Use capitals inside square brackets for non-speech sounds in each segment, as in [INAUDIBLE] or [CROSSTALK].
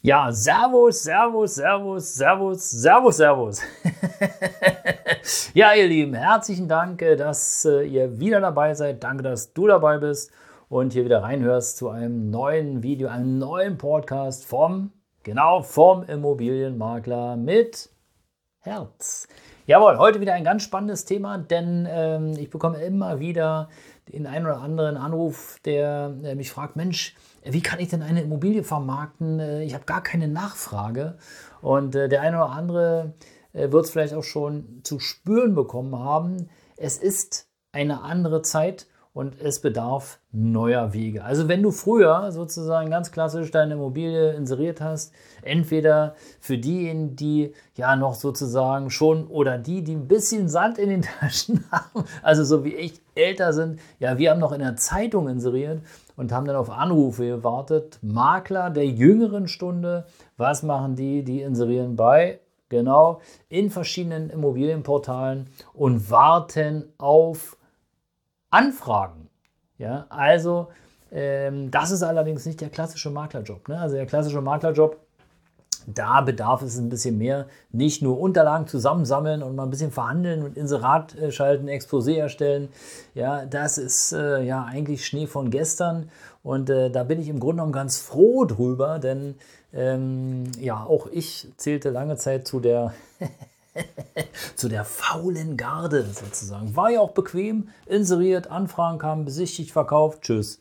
Ja, Servus, Servus, Servus, Servus, Servus, Servus. [LAUGHS] ja, ihr Lieben, herzlichen Dank, äh, dass äh, ihr wieder dabei seid. Danke, dass du dabei bist und hier wieder reinhörst zu einem neuen Video, einem neuen Podcast vom, genau, vom Immobilienmakler mit Herz. Jawohl, heute wieder ein ganz spannendes Thema, denn ähm, ich bekomme immer wieder den einen oder anderen Anruf, der mich fragt, Mensch, wie kann ich denn eine Immobilie vermarkten? Äh, ich habe gar keine Nachfrage. Und äh, der eine oder andere äh, wird es vielleicht auch schon zu spüren bekommen haben. Es ist eine andere Zeit und es bedarf neuer Wege. Also wenn du früher sozusagen ganz klassisch deine Immobilie inseriert hast, entweder für diejenigen, die ja noch sozusagen schon oder die, die ein bisschen Sand in den [LAUGHS] Taschen haben, also so wie ich älter sind, ja, wir haben noch in der Zeitung inseriert und haben dann auf Anrufe gewartet. Makler der jüngeren Stunde, was machen die? Die inserieren bei Genau, in verschiedenen Immobilienportalen und warten auf Anfragen. Ja, also ähm, das ist allerdings nicht der klassische Maklerjob. Ne? Also der klassische Maklerjob, da bedarf es ein bisschen mehr. Nicht nur Unterlagen zusammensammeln und mal ein bisschen verhandeln und Inserat äh, schalten, Exposé erstellen. Ja, das ist äh, ja eigentlich Schnee von gestern. Und äh, da bin ich im Grunde genommen ganz froh drüber, denn ähm, ja, auch ich zählte lange Zeit zu der [LAUGHS] [LAUGHS] zu der faulen Garde sozusagen. War ja auch bequem, inseriert, Anfragen kamen, besichtigt, verkauft, tschüss.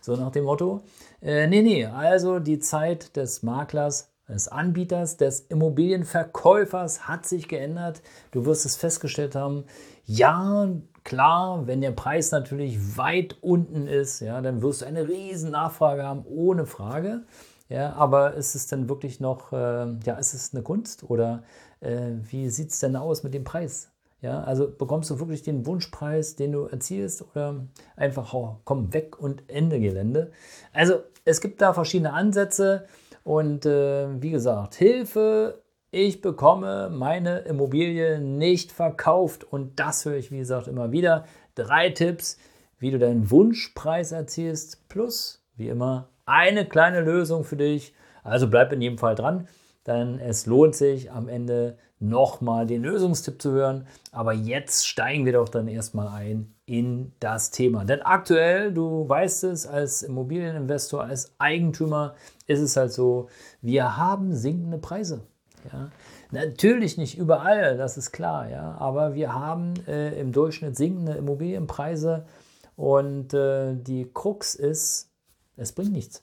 So nach dem Motto. Äh, nee, nee, also die Zeit des Maklers, des Anbieters, des Immobilienverkäufers hat sich geändert. Du wirst es festgestellt haben. Ja, klar, wenn der Preis natürlich weit unten ist, ja, dann wirst du eine riesen Nachfrage haben, ohne Frage. Ja, aber ist es denn wirklich noch, äh, ja, ist es eine Kunst oder äh, wie sieht es denn aus mit dem Preis? Ja, also bekommst du wirklich den Wunschpreis, den du erzielst oder einfach, oh, komm weg und Ende Gelände? Also es gibt da verschiedene Ansätze und äh, wie gesagt, Hilfe, ich bekomme meine Immobilie nicht verkauft und das höre ich wie gesagt immer wieder. Drei Tipps, wie du deinen Wunschpreis erzielst plus, wie immer, eine kleine Lösung für dich. Also bleib in jedem Fall dran dann es lohnt sich am Ende nochmal den Lösungstipp zu hören. Aber jetzt steigen wir doch dann erstmal ein in das Thema. Denn aktuell, du weißt es, als Immobilieninvestor, als Eigentümer ist es halt so, wir haben sinkende Preise. Ja. Natürlich nicht überall, das ist klar, ja, aber wir haben äh, im Durchschnitt sinkende Immobilienpreise und äh, die Krux ist, es bringt nichts.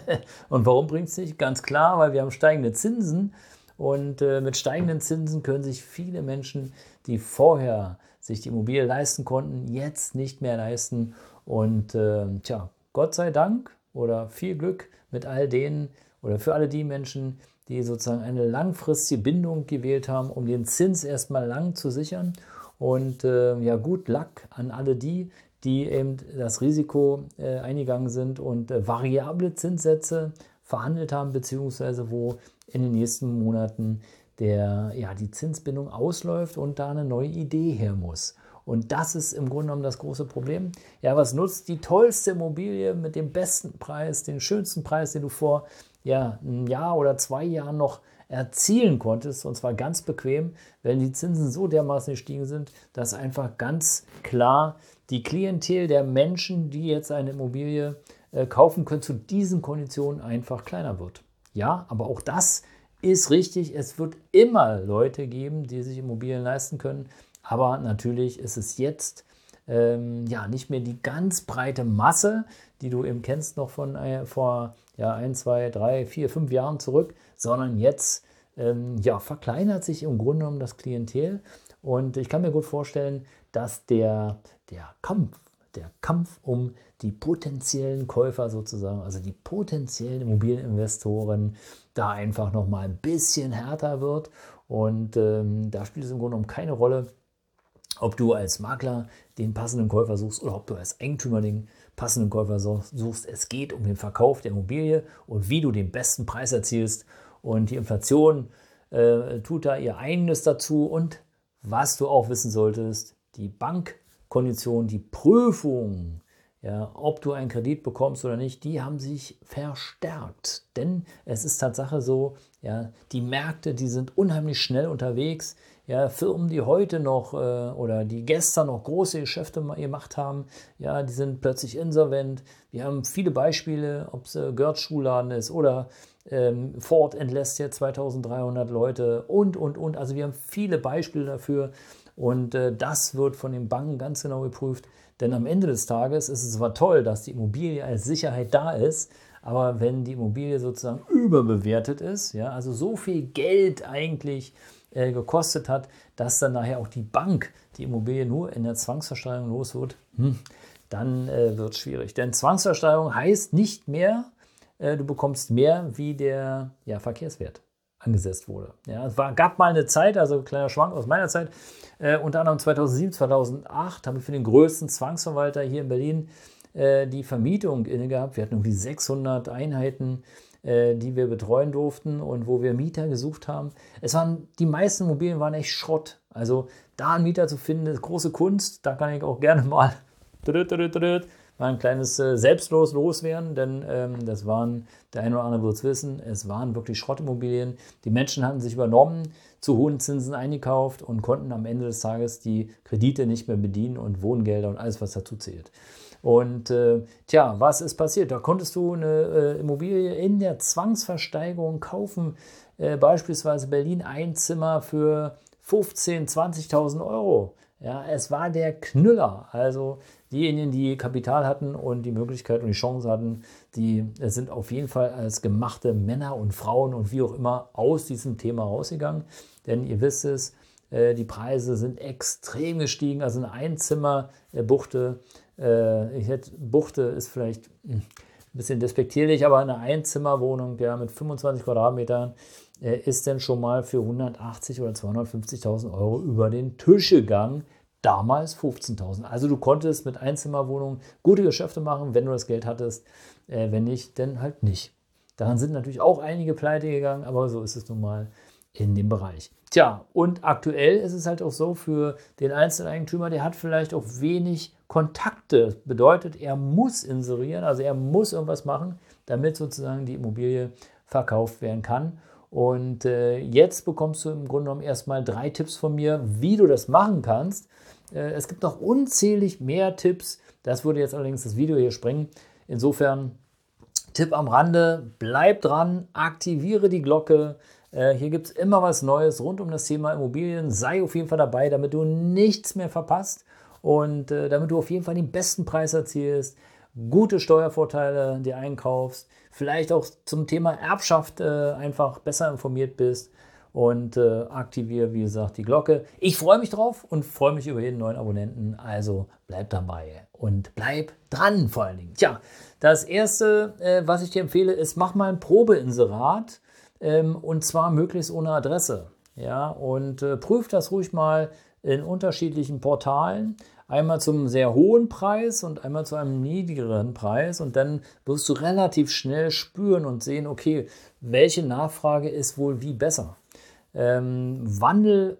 [LAUGHS] und warum bringt es nicht? Ganz klar, weil wir haben steigende Zinsen und äh, mit steigenden Zinsen können sich viele Menschen, die vorher sich die Immobilie leisten konnten, jetzt nicht mehr leisten. Und äh, tja, Gott sei Dank oder viel Glück mit all denen oder für alle die Menschen, die sozusagen eine langfristige Bindung gewählt haben, um den Zins erstmal lang zu sichern. Und äh, ja, gut Luck an alle die, die eben das Risiko äh, eingegangen sind und äh, variable Zinssätze verhandelt haben, beziehungsweise wo in den nächsten Monaten der, ja, die Zinsbindung ausläuft und da eine neue Idee her muss. Und das ist im Grunde genommen das große Problem. Ja, was nutzt die tollste Immobilie mit dem besten Preis, den schönsten Preis, den du vor ja, einem Jahr oder zwei Jahren noch erzielen konntest, und zwar ganz bequem, wenn die Zinsen so dermaßen gestiegen sind, dass einfach ganz klar die Klientel der Menschen, die jetzt eine Immobilie äh, kaufen können, zu diesen Konditionen einfach kleiner wird. Ja, aber auch das ist richtig. Es wird immer Leute geben, die sich Immobilien leisten können. Aber natürlich ist es jetzt ähm, ja nicht mehr die ganz breite Masse, die du eben kennst noch von äh, vor ja, ein, zwei, drei, vier, fünf Jahren zurück, sondern jetzt ähm, ja, verkleinert sich im Grunde genommen das Klientel. Und ich kann mir gut vorstellen, dass der, der Kampf, der Kampf um die potenziellen Käufer sozusagen, also die potenziellen Immobilieninvestoren, da einfach nochmal ein bisschen härter wird. Und ähm, da spielt es im Grunde genommen keine Rolle, ob du als Makler den passenden Käufer suchst oder ob du als Eigentümer den passenden Käufer suchst. Es geht um den Verkauf der Immobilie und wie du den besten Preis erzielst. Und die Inflation äh, tut da ihr eigenes dazu. Und was du auch wissen solltest, die Bankkondition, die Prüfung, ja, ob du einen Kredit bekommst oder nicht, die haben sich verstärkt. Denn es ist Tatsache so, ja, die Märkte, die sind unheimlich schnell unterwegs. Ja, Firmen, die heute noch äh, oder die gestern noch große Geschäfte gemacht haben, ja, die sind plötzlich insolvent. Wir haben viele Beispiele, ob es äh, Görz Schuhladen ist oder ähm, Ford entlässt jetzt 2300 Leute und, und, und. Also wir haben viele Beispiele dafür und äh, das wird von den Banken ganz genau geprüft. Denn am Ende des Tages ist es zwar toll, dass die Immobilie als Sicherheit da ist, aber wenn die Immobilie sozusagen überbewertet ist, ja, also so viel Geld eigentlich äh, gekostet hat, dass dann nachher auch die Bank die Immobilie nur in der Zwangsversteigerung los wird, hm, dann äh, wird es schwierig. Denn Zwangsversteigerung heißt nicht mehr, äh, du bekommst mehr, wie der ja, Verkehrswert angesetzt wurde. Ja, es war, gab mal eine Zeit, also kleiner Schwank aus meiner Zeit, äh, unter anderem 2007, 2008 haben wir für den größten Zwangsverwalter hier in Berlin äh, die Vermietung inne gehabt. Wir hatten irgendwie 600 Einheiten, äh, die wir betreuen durften und wo wir Mieter gesucht haben. Es waren, die meisten Immobilien waren echt Schrott. Also da einen Mieter zu finden, ist große Kunst. Da kann ich auch gerne mal [LAUGHS] mal ein kleines äh, Selbstlos loswerden, denn ähm, das waren, der eine oder andere wird es wissen, es waren wirklich Schrottimmobilien. Die Menschen hatten sich übernommen, zu hohen Zinsen eingekauft und konnten am Ende des Tages die Kredite nicht mehr bedienen und Wohngelder und alles, was dazu zählt. Und äh, tja, was ist passiert? Da konntest du eine äh, Immobilie in der Zwangsversteigerung kaufen, äh, beispielsweise Berlin ein Zimmer für 15.000, 20.000 Euro. Ja, es war der Knüller. Also diejenigen, die Kapital hatten und die Möglichkeit und die Chance hatten, die sind auf jeden Fall als gemachte Männer und Frauen und wie auch immer aus diesem Thema rausgegangen. Denn ihr wisst es, äh, die Preise sind extrem gestiegen. Also eine Einzimmerbuchte, äh, ich hätte, Buchte ist vielleicht hm, ein bisschen despektierlich, aber eine Einzimmerwohnung ja, mit 25 Quadratmetern äh, ist denn schon mal für 180 oder 250.000 Euro über den Tisch gegangen. Damals 15.000. Also du konntest mit Einzimmerwohnungen gute Geschäfte machen, wenn du das Geld hattest. Äh, wenn nicht, dann halt nicht. Daran sind natürlich auch einige pleite gegangen, aber so ist es nun mal in dem Bereich. Tja, und aktuell ist es halt auch so für den Einzeleigentümer, der hat vielleicht auch wenig Kontakte. Bedeutet, er muss inserieren, also er muss irgendwas machen, damit sozusagen die Immobilie verkauft werden kann. Und äh, jetzt bekommst du im Grunde genommen erstmal drei Tipps von mir, wie du das machen kannst. Äh, es gibt noch unzählig mehr Tipps. Das würde jetzt allerdings das Video hier sprengen. Insofern Tipp am Rande, bleib dran, aktiviere die Glocke. Äh, hier gibt es immer was Neues rund um das Thema Immobilien. Sei auf jeden Fall dabei, damit du nichts mehr verpasst und äh, damit du auf jeden Fall den besten Preis erzielst, gute Steuervorteile dir einkaufst, vielleicht auch zum Thema Erbschaft äh, einfach besser informiert bist und äh, aktiviere, wie gesagt, die Glocke. Ich freue mich drauf und freue mich über jeden neuen Abonnenten. Also bleib dabei und bleib dran vor allen Dingen. Tja, das erste, äh, was ich dir empfehle, ist, mach mal ein Probeinserat ähm, und zwar möglichst ohne Adresse. Ja, und äh, prüf das ruhig mal in unterschiedlichen Portalen. Einmal zum sehr hohen Preis und einmal zu einem niedrigeren Preis. Und dann wirst du relativ schnell spüren und sehen, okay, welche Nachfrage ist wohl wie besser. Ähm, wandel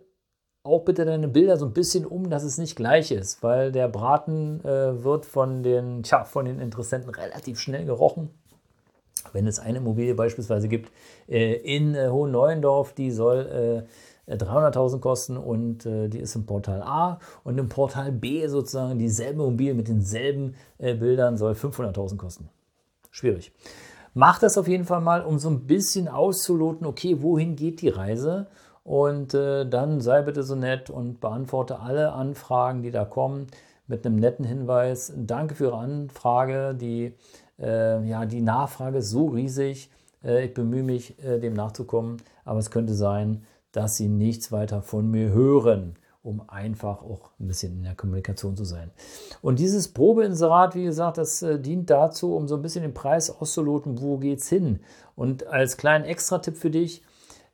auch bitte deine Bilder so ein bisschen um, dass es nicht gleich ist, weil der Braten äh, wird von den, tja, von den Interessenten relativ schnell gerochen. Wenn es eine Immobilie beispielsweise gibt äh, in äh, Hohen Neuendorf, die soll äh, 300.000 kosten und äh, die ist im Portal A und im Portal B sozusagen dieselbe Immobilie mit denselben äh, Bildern soll 500.000 kosten. Schwierig. Mach das auf jeden Fall mal, um so ein bisschen auszuloten, okay, wohin geht die Reise? Und äh, dann sei bitte so nett und beantworte alle Anfragen, die da kommen, mit einem netten Hinweis. Danke für Ihre Anfrage. Die, äh, ja, die Nachfrage ist so riesig. Äh, ich bemühe mich, äh, dem nachzukommen. Aber es könnte sein, dass Sie nichts weiter von mir hören um einfach auch ein bisschen in der Kommunikation zu sein. Und dieses Probeinserat, wie gesagt, das äh, dient dazu, um so ein bisschen den Preis auszuloten, wo geht's hin. Und als kleinen Extra-Tipp für dich,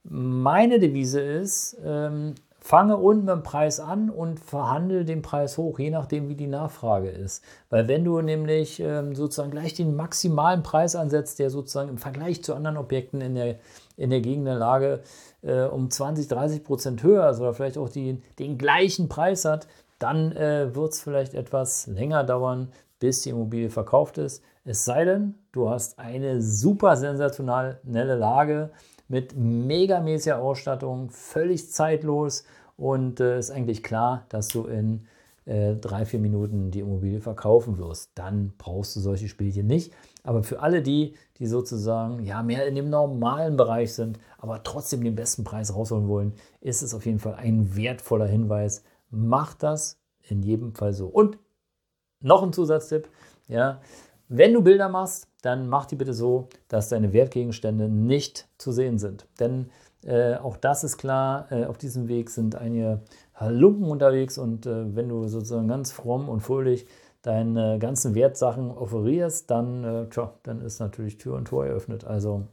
Meine Devise ist, ähm, fange unten beim Preis an und verhandle den Preis hoch, je nachdem, wie die Nachfrage ist. Weil wenn du nämlich ähm, sozusagen gleich den maximalen Preis ansetzt, der sozusagen im Vergleich zu anderen Objekten in der, in der Gegend der Lage äh, um 20, 30 Prozent höher ist oder vielleicht auch die, den gleichen Preis hat, dann äh, wird es vielleicht etwas länger dauern, bis die Immobilie verkauft ist. Es sei denn, du hast eine super sensationelle Lage mit megamäßiger Ausstattung, völlig zeitlos und äh, ist eigentlich klar, dass du in äh, drei, vier Minuten die Immobilie verkaufen wirst. Dann brauchst du solche Spielchen nicht. Aber für alle die, die sozusagen ja mehr in dem normalen Bereich sind, aber trotzdem den besten Preis rausholen wollen, ist es auf jeden Fall ein wertvoller Hinweis. Mach das in jedem Fall so. Und noch ein Zusatztipp, ja, wenn du Bilder machst, dann mach die bitte so, dass deine Wertgegenstände nicht zu sehen sind. Denn äh, auch das ist klar, äh, auf diesem Weg sind einige Halunken unterwegs und äh, wenn du sozusagen ganz fromm und fröhlich deine ganzen Wertsachen offerierst, dann, äh, tja, dann ist natürlich Tür und Tor eröffnet. Also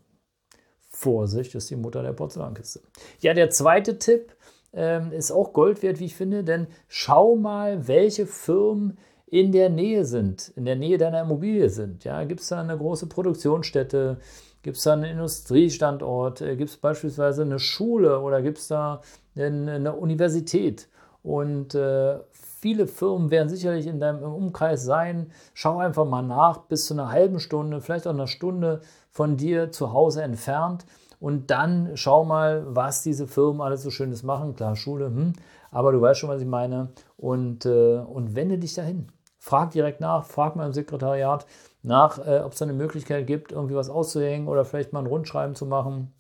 Vorsicht ist die Mutter der Porzellankiste. Ja, der zweite Tipp ähm, ist auch Gold wert, wie ich finde, denn schau mal, welche Firmen in der Nähe sind, in der Nähe deiner Immobilie sind. Ja, gibt es da eine große Produktionsstätte? Gibt es da einen Industriestandort? Äh, gibt es beispielsweise eine Schule oder gibt es da eine Universität? Und äh, viele Firmen werden sicherlich in deinem Umkreis sein. Schau einfach mal nach, bis zu einer halben Stunde, vielleicht auch einer Stunde von dir zu Hause entfernt. Und dann schau mal, was diese Firmen alles so Schönes machen. Klar, Schule, hm, aber du weißt schon, was ich meine. Und, äh, und wende dich dahin. Frag direkt nach, frag mal im Sekretariat nach, äh, ob es eine Möglichkeit gibt, irgendwie was auszuhängen oder vielleicht mal ein Rundschreiben zu machen.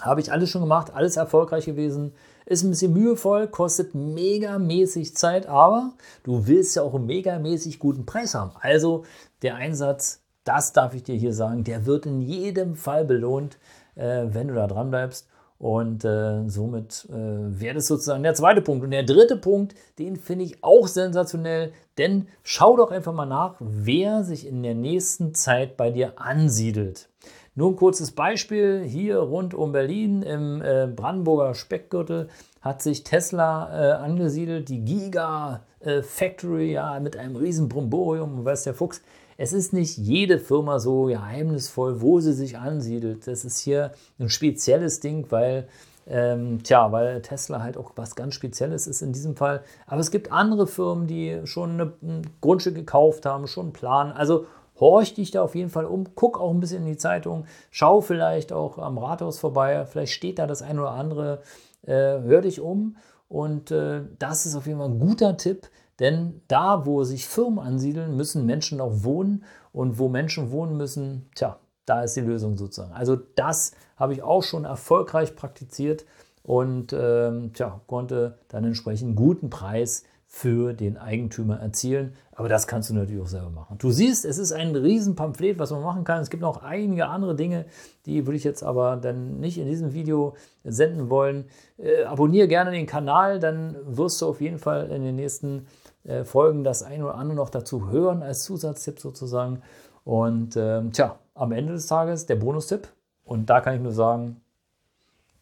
Habe ich alles schon gemacht, alles erfolgreich gewesen. Ist ein bisschen mühevoll, kostet megamäßig Zeit, aber du willst ja auch einen megamäßig guten Preis haben. Also der Einsatz, das darf ich dir hier sagen, der wird in jedem Fall belohnt, äh, wenn du da dran bleibst. Und äh, somit äh, wäre das sozusagen der zweite Punkt. Und der dritte Punkt, den finde ich auch sensationell, denn schau doch einfach mal nach, wer sich in der nächsten Zeit bei dir ansiedelt. Nur ein kurzes Beispiel, hier rund um Berlin im äh, Brandenburger Speckgürtel hat sich Tesla äh, angesiedelt, die Giga äh, Factory, ja, mit einem riesen Bromborium, weiß der Fuchs. Es ist nicht jede Firma so geheimnisvoll, wo sie sich ansiedelt. Das ist hier ein spezielles Ding, weil, ähm, tja, weil Tesla halt auch was ganz Spezielles ist in diesem Fall. Aber es gibt andere Firmen, die schon eine, ein Grundstück gekauft haben, schon einen Plan. Also horch dich da auf jeden Fall um, guck auch ein bisschen in die Zeitung, schau vielleicht auch am Rathaus vorbei, vielleicht steht da das ein oder andere, äh, hör dich um. Und äh, das ist auf jeden Fall ein guter Tipp, denn da, wo sich Firmen ansiedeln, müssen Menschen auch wohnen. Und wo Menschen wohnen müssen, tja, da ist die Lösung sozusagen. Also das habe ich auch schon erfolgreich praktiziert und ähm, tja, konnte dann entsprechend einen guten Preis für den Eigentümer erzielen. Aber das kannst du natürlich auch selber machen. Du siehst, es ist ein Riesenpamphlet, was man machen kann. Es gibt noch einige andere Dinge, die würde ich jetzt aber dann nicht in diesem Video senden wollen. Äh, abonniere gerne den Kanal, dann wirst du auf jeden Fall in den nächsten äh, Folgen das ein oder andere noch dazu hören als Zusatztipp sozusagen. Und ähm, tja, am Ende des Tages der Bonustipp. Und da kann ich nur sagen,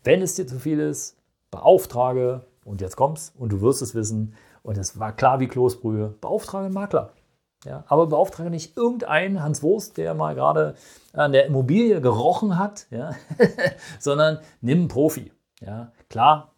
wenn es dir zu viel ist, beauftrage, und jetzt kommt's, und du wirst es wissen, und es war klar wie Kloßbrühe, beauftrage einen Makler. Ja, aber beauftrage nicht irgendeinen Hans Wurst, der mal gerade an der Immobilie gerochen hat, ja, [LAUGHS] sondern nimm einen Profi. Ja, klar,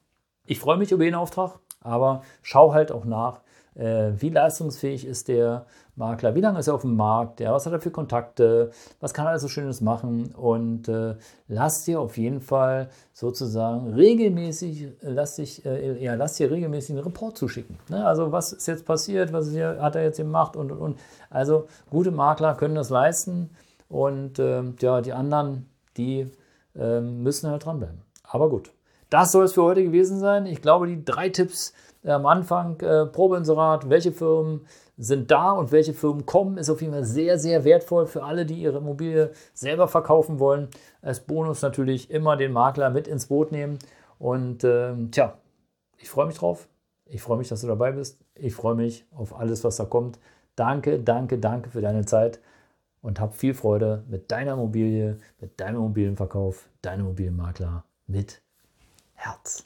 ich freue mich über den Auftrag, aber schau halt auch nach, äh, wie leistungsfähig ist der Makler, wie lange ist er auf dem Markt, ja, was hat er für Kontakte, was kann er so Schönes machen und äh, lass dir auf jeden Fall sozusagen regelmäßig, lass, dich, äh, ja, lass dir regelmäßig einen Report zuschicken. Ne? Also was ist jetzt passiert, was hier, hat er jetzt gemacht und, und, und. Also gute Makler können das leisten und äh, ja, die anderen, die ähm, müssen halt dranbleiben. Aber gut. Das soll es für heute gewesen sein. Ich glaube, die drei Tipps am Anfang, äh, Probeinserat, welche Firmen sind da und welche Firmen kommen, ist auf jeden Fall sehr, sehr wertvoll für alle, die ihre Immobilie selber verkaufen wollen. Als Bonus natürlich immer den Makler mit ins Boot nehmen. Und äh, tja, ich freue mich drauf. Ich freue mich, dass du dabei bist. Ich freue mich auf alles, was da kommt. Danke, danke, danke für deine Zeit und hab viel Freude mit deiner Immobilie, mit deinem Immobilienverkauf, deinem Immobilienmakler mit Herz.